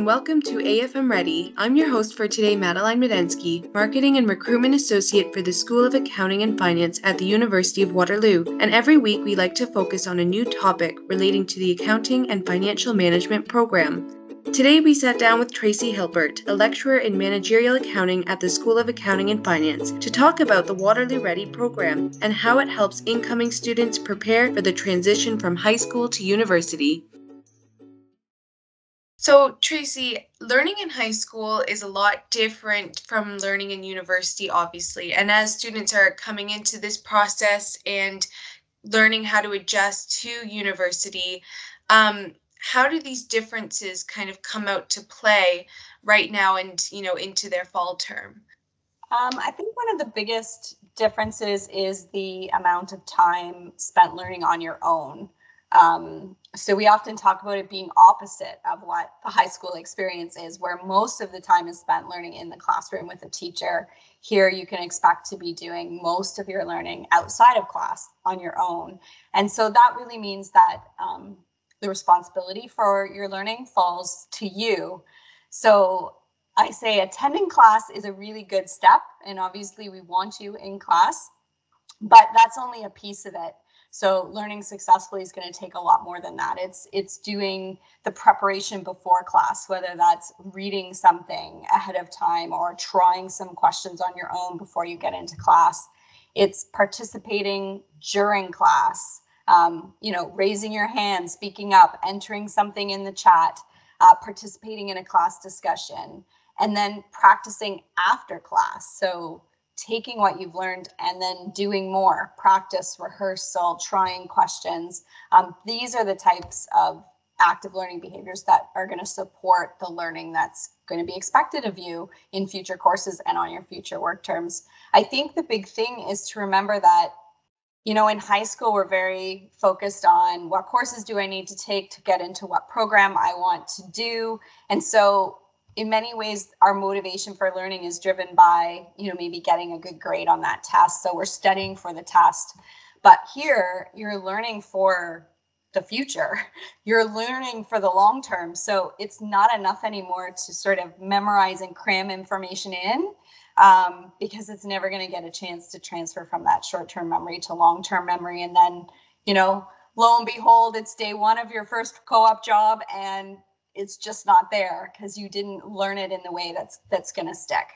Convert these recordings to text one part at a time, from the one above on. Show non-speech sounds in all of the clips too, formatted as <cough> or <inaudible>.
and welcome to AFM Ready. I'm your host for today, Madeline Medensky, Marketing and Recruitment Associate for the School of Accounting and Finance at the University of Waterloo. And every week we like to focus on a new topic relating to the Accounting and Financial Management program. Today we sat down with Tracy Hilpert, a lecturer in managerial accounting at the School of Accounting and Finance, to talk about the Waterloo Ready program and how it helps incoming students prepare for the transition from high school to university. So, Tracy, learning in high school is a lot different from learning in university, obviously. And as students are coming into this process and learning how to adjust to university, um, how do these differences kind of come out to play right now and you know into their fall term um, i think one of the biggest differences is the amount of time spent learning on your own um, so we often talk about it being opposite of what the high school experience is where most of the time is spent learning in the classroom with a teacher here you can expect to be doing most of your learning outside of class on your own and so that really means that um, the responsibility for your learning falls to you. So I say attending class is a really good step, and obviously we want you in class, but that's only a piece of it. So learning successfully is going to take a lot more than that. It's it's doing the preparation before class, whether that's reading something ahead of time or trying some questions on your own before you get into class. It's participating during class um, you know, raising your hand, speaking up, entering something in the chat, uh, participating in a class discussion, and then practicing after class. So taking what you've learned and then doing more practice, rehearsal, trying questions. Um, these are the types of active learning behaviors that are going to support the learning that's going to be expected of you in future courses and on your future work terms. I think the big thing is to remember that you know, in high school, we're very focused on what courses do I need to take to get into what program I want to do. And so, in many ways, our motivation for learning is driven by, you know, maybe getting a good grade on that test. So, we're studying for the test. But here, you're learning for the future. <laughs> You're learning for the long term. So, it's not enough anymore to sort of memorize and cram information in um, because it's never going to get a chance to transfer from that short-term memory to long-term memory and then you know lo and behold it's day one of your first co-op job and it's just not there because you didn't learn it in the way that's that's going to stick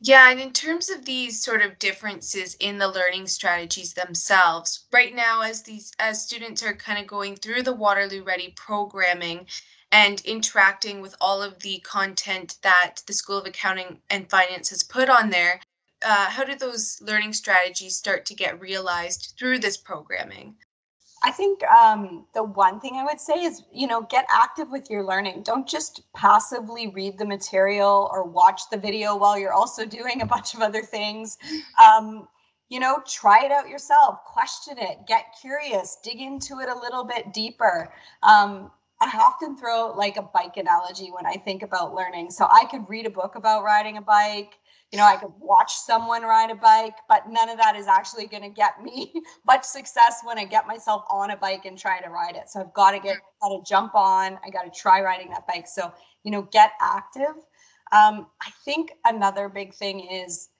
yeah, and in terms of these sort of differences in the learning strategies themselves, right now as these as students are kind of going through the Waterloo Ready programming, and interacting with all of the content that the School of Accounting and Finance has put on there, uh, how do those learning strategies start to get realized through this programming? I think um, the one thing I would say is, you know, get active with your learning. Don't just passively read the material or watch the video while you're also <laughs> doing a bunch of other things. Um, you know, try it out yourself, question it, get curious, dig into it a little bit deeper. Um, I often throw like a bike analogy when I think about learning. So I could read a book about riding a bike, you know, I could watch someone ride a bike, but none of that is actually going to get me <laughs> much success when I get myself on a bike and try to ride it. So I've got to get, got to jump on. I got to try riding that bike. So, you know, get active. Um, I think another big thing is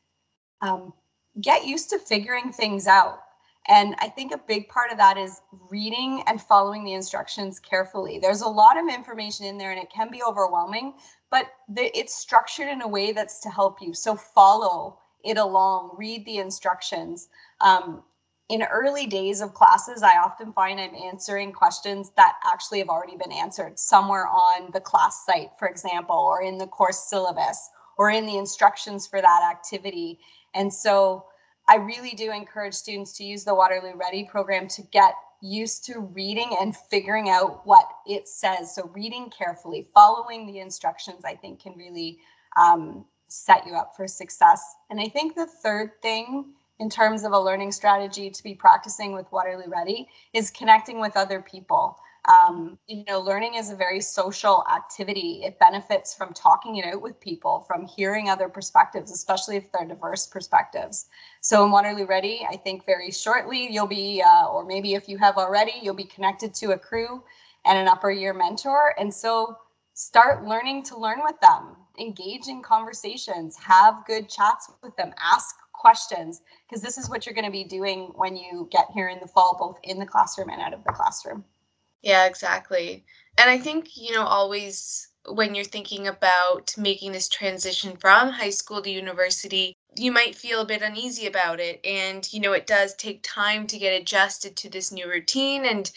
um, get used to figuring things out. And I think a big part of that is reading and following the instructions carefully. There's a lot of information in there and it can be overwhelming, but the, it's structured in a way that's to help you. So follow it along, read the instructions. Um, in early days of classes, I often find I'm answering questions that actually have already been answered somewhere on the class site, for example, or in the course syllabus, or in the instructions for that activity. And so I really do encourage students to use the Waterloo Ready program to get used to reading and figuring out what it says. So, reading carefully, following the instructions, I think can really um, set you up for success. And I think the third thing in terms of a learning strategy to be practicing with Waterloo Ready is connecting with other people. Um, you know, learning is a very social activity. It benefits from talking it out with people, from hearing other perspectives, especially if they're diverse perspectives. So in Waterloo Ready, I think very shortly you'll be, uh, or maybe if you have already, you'll be connected to a crew and an upper year mentor. And so start learning to learn with them, engage in conversations, have good chats with them, ask questions, because this is what you're going to be doing when you get here in the fall, both in the classroom and out of the classroom. Yeah, exactly. And I think, you know, always when you're thinking about making this transition from high school to university, you might feel a bit uneasy about it. And, you know, it does take time to get adjusted to this new routine and,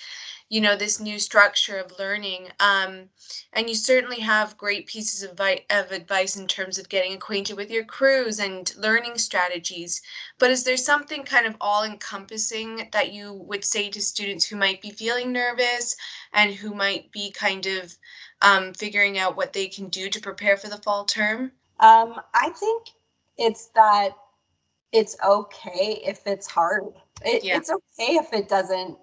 you know, this new structure of learning. Um, and you certainly have great pieces of, of advice in terms of getting acquainted with your crews and learning strategies. But is there something kind of all encompassing that you would say to students who might be feeling nervous and who might be kind of um, figuring out what they can do to prepare for the fall term? Um, I think it's that it's okay if it's hard. It, yeah. It's okay if it doesn't,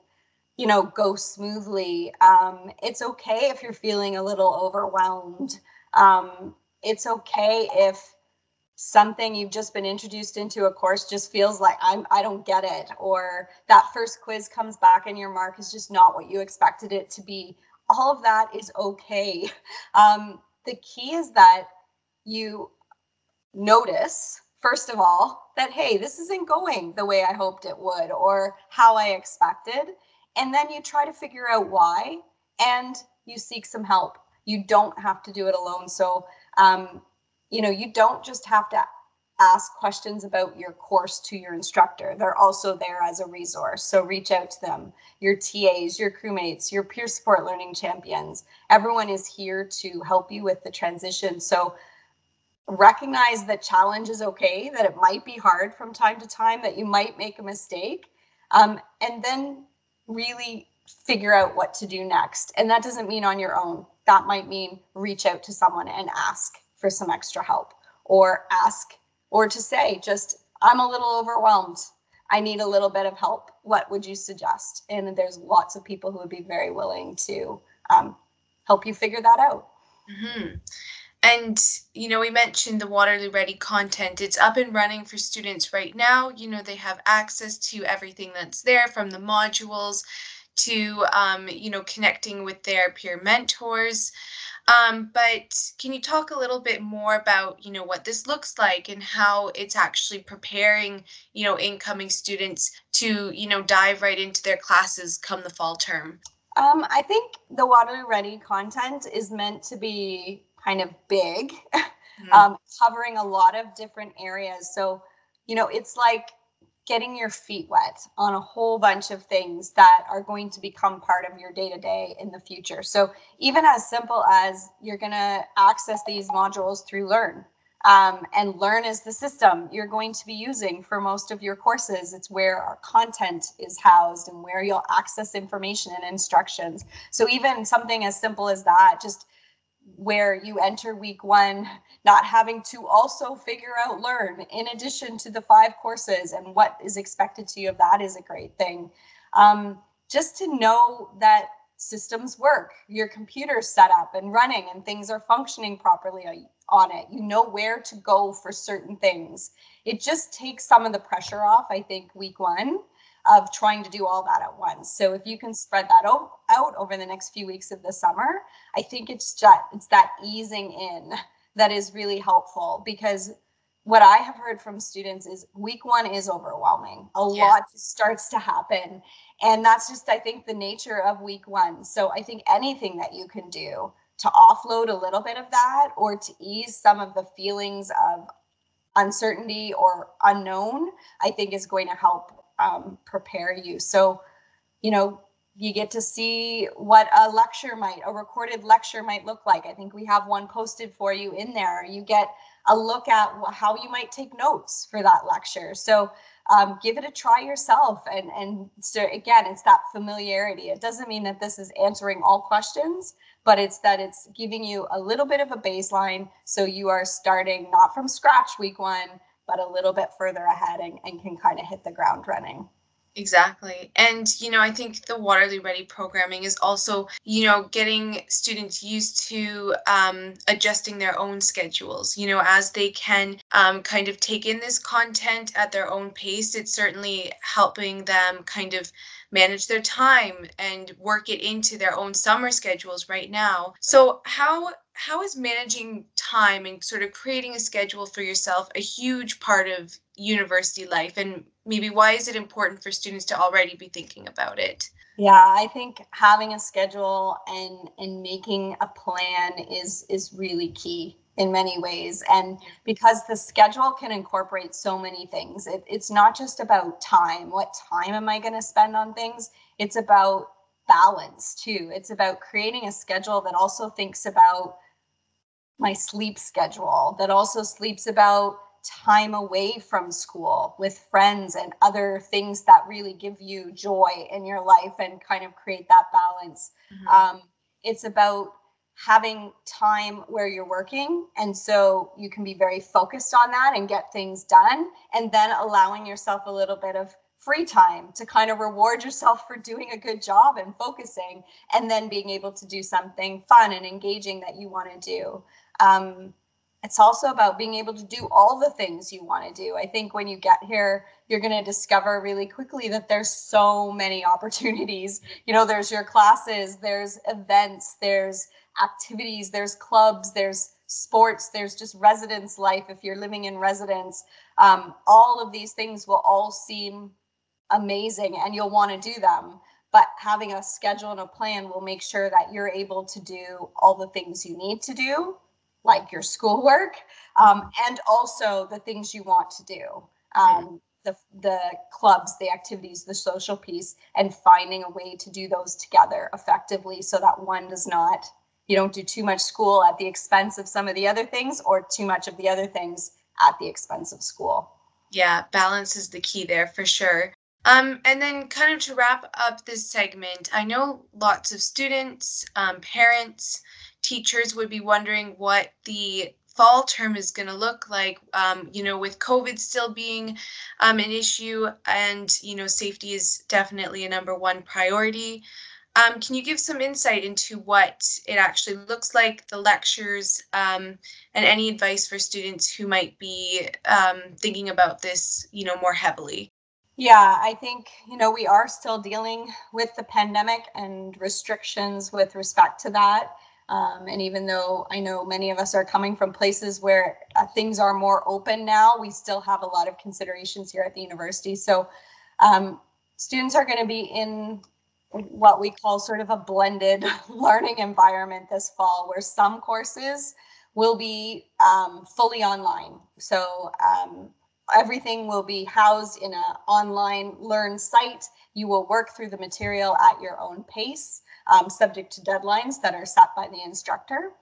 you know, go smoothly. Um, it's okay if you're feeling a little overwhelmed. Um, it's okay if something you've just been introduced into a course just feels like I'm I don't get it or that first quiz comes back and your mark is just not what you expected it to be all of that is okay. <laughs> Um, the key is that you notice, first of all, that, hey, this isn't going the way I hoped it would or how I expected. And then you try to figure out why and you seek some help. You don't have to do it alone. So, um, you know, you don't just have to ask questions about your course to your instructor. They're also there as a resource. So reach out to them, your TAs, your crewmates, your peer support learning champions. Everyone is here to help you with the transition. So recognize that challenge is okay, that it might be hard from time to time, that you might make a mistake, um, and then really figure out what to do next. And that doesn't mean on your own. That might mean reach out to someone and ask for some extra help or ask or to say just i'm a little overwhelmed i need a little bit of help what would you suggest and there's lots of people who would be very willing to um, help you figure that out mm-hmm. And you know we mentioned the waterloo ready content. It's up and running for students right now. You know they have access to everything that's there from the modules to um, you know connecting with their peer mentors. Um, but can you talk a little bit more about, you know, what this looks like and how it's actually preparing, you know, incoming students to, you know, dive right into their classes come the fall term? Um, I think the Waterloo Ready content is meant to be kind of big, <laughs> mm-hmm. um, covering a lot of different areas. So, you know, it's like getting your feet wet on a whole bunch of things that are going to become part of your day to day in the future. So, even as simple as you're going to access these modules through Learn. Um, and Learn is the system you're going to be using for most of your courses. It's where our content is housed and where you'll access information and instructions. So, even something as simple as that, just where you enter week one not having to also figure out learn in addition to the five courses and what is expected to you of that is a great thing. Um, just to know that systems work your computer's set up and running and things are functioning properly on it. You know where to go for certain things. It just takes some of the pressure off i think week one of trying to do all that at once. So if you can spread that o- out over the next few weeks of the summer, I think it's just it's that easing in that is really helpful because what I have heard from students is week one is overwhelming. A yeah. lot starts to happen. And that's just, I think, the nature of week one. So I think anything that you can do to offload a little bit of that or to ease some of the feelings of uncertainty or unknown, I think is going to help um, prepare you. So, you know, you get to see what a lecture might, a recorded lecture might look like. I think we have one posted for you in there. You get a look at how you might take notes for that lecture. So um, give it a try yourself. And, and so again, it's that familiarity. It doesn't mean that this is answering all questions, but it's that it's giving you a little bit of a baseline. So you are starting not from scratch week one, but a little bit further ahead and, and can kind of hit the ground running. Exactly. And, you know, I think the Waterloo Ready programming is also, you know, getting students used to um, adjusting their own schedules, you know, as they can um, kind of take in this content at their own pace. It's certainly helping them kind of manage their time and work it into their own summer schedules right now. So, how how is managing time and sort of creating a schedule for yourself a huge part of university life? And maybe why is it important for students to already be thinking about it? Yeah, I think having a schedule and and making a plan is is really key in many ways. And because the schedule can incorporate so many things, it, it's not just about time. What time am I going to spend on things? It's about balance too. It's about creating a schedule that also thinks about my sleep schedule, that also sleeps about time away from school with friends and other things that really give you joy in your life and kind of create that balance. Mm-hmm. Um, it's about having time where you're working. And so you can be very focused on that and get things done. And then allowing yourself a little bit of free time to kind of reward yourself for doing a good job and focusing, and then being able to do something fun and engaging that you want to do. Um, it's also about being able to do all the things you want to do. I think when you get here, you're going to discover really quickly that there's so many <laughs> opportunities. You know, there's your classes, there's events, there's activities, there's clubs, there's sports, there's just residence life if you're living in residence. Um, all of these things will all seem amazing and you'll want to do them. But having a schedule and a plan will make sure that you're able to do all the things you need to do like your schoolwork um, and also the things you want to do um, the, the clubs the activities the social piece and finding a way to do those together effectively so that one does not you don't do too much school at the expense of some of the other things or too much of the other things at the expense of school. Yeah balance is the key there for sure. Um, and then, kind of to wrap up this segment, I know lots of students, um, parents, teachers would be wondering what the fall term is going to look like um, you know with covid still being um, an issue and you know safety is definitely a number one priority um, can you give some insight into what it actually looks like the lectures um, and any advice for students who might be um, thinking about this you know more heavily yeah, I think, you know, we are still dealing with the pandemic and restrictions with respect to that. Um, and even though I know many of us are coming from places where uh, things are more open now, we still have a lot of considerations here at the university. So um, students are going to be in what we call sort of a blended <laughs> learning environment this fall, where some courses will be um, fully online. So um, everything will be housed in an online learn site. You will work through the material at your own pace um, subject to deadlines that are set by the instructor.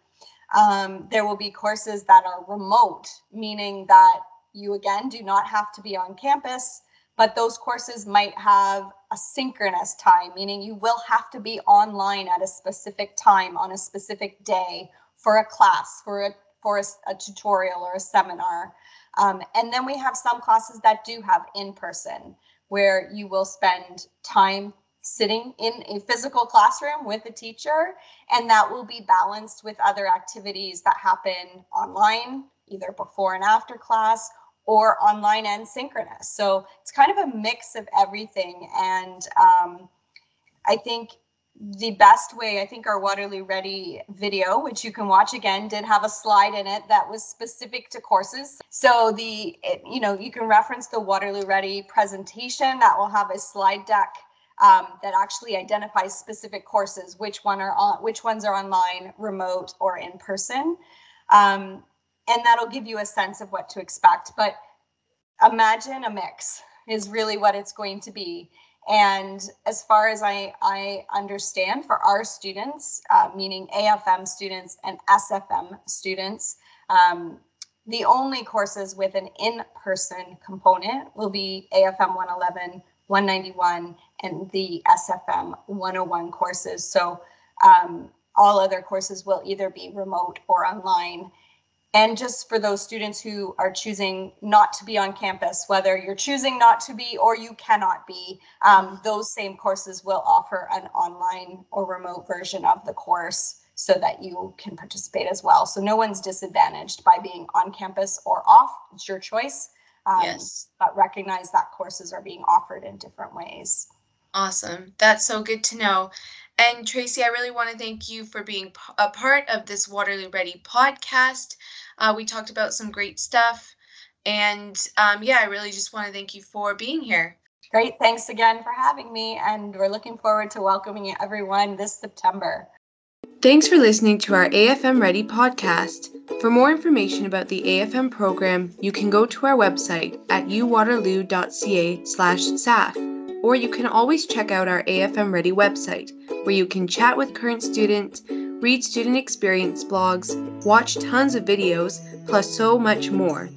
Um, there will be courses that are remote, meaning that you again do not have to be on campus, but those courses might have a synchronous time, meaning you will have to be online at a specific time on a specific day for a class, for a for a, a tutorial or a seminar. Um, and then we have some classes that do have in person, where you will spend time sitting in a physical classroom with a teacher, and that will be balanced with other activities that happen online, either before and after class or online and synchronous. So it's kind of a mix of everything. And um, I think the best way, I think our Waterloo Ready video, which you can watch again, did have a slide in it that was specific to courses. So the, you know, you can reference the Waterloo Ready presentation that will have a slide deck um, that actually identifies specific courses, which one are on, which ones are online, remote, or in person, um, and that'll give you a sense of what to expect. But imagine a mix is really what it's going to be. And as far as I, I understand, for our students, uh, meaning AFM students and SFM students, um, the only courses with an in-person component will be AFM 111, 191 and the SFM 101 courses. So um, all other courses will either be remote or online. And just for those students who are choosing not to be on campus, whether you're choosing not to be or you cannot be, um, those same courses will offer an online or remote version of the course so that you can participate as well. So no one's disadvantaged by being on campus or off. It's your choice. Um, yes. But recognize that courses are being offered in different ways. Awesome. That's so good to know. And Tracy, I really want to thank you for being a part of this Waterloo Ready podcast. Uh, we talked about some great stuff. And um, yeah, I really just want to thank you for being here. Great. Thanks again for having me. And we're looking forward to welcoming everyone this September. Thanks for listening to our AFM Ready podcast. For more information about the AFM program, you can go to our website at uwaterloo.ca slash SAF, or you can always check out our AFM Ready website, where you can chat with current students, read student experience blogs, watch tons of videos, plus so much more.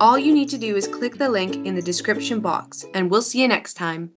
All you need to do is click the link in the description box, and we'll see you next time.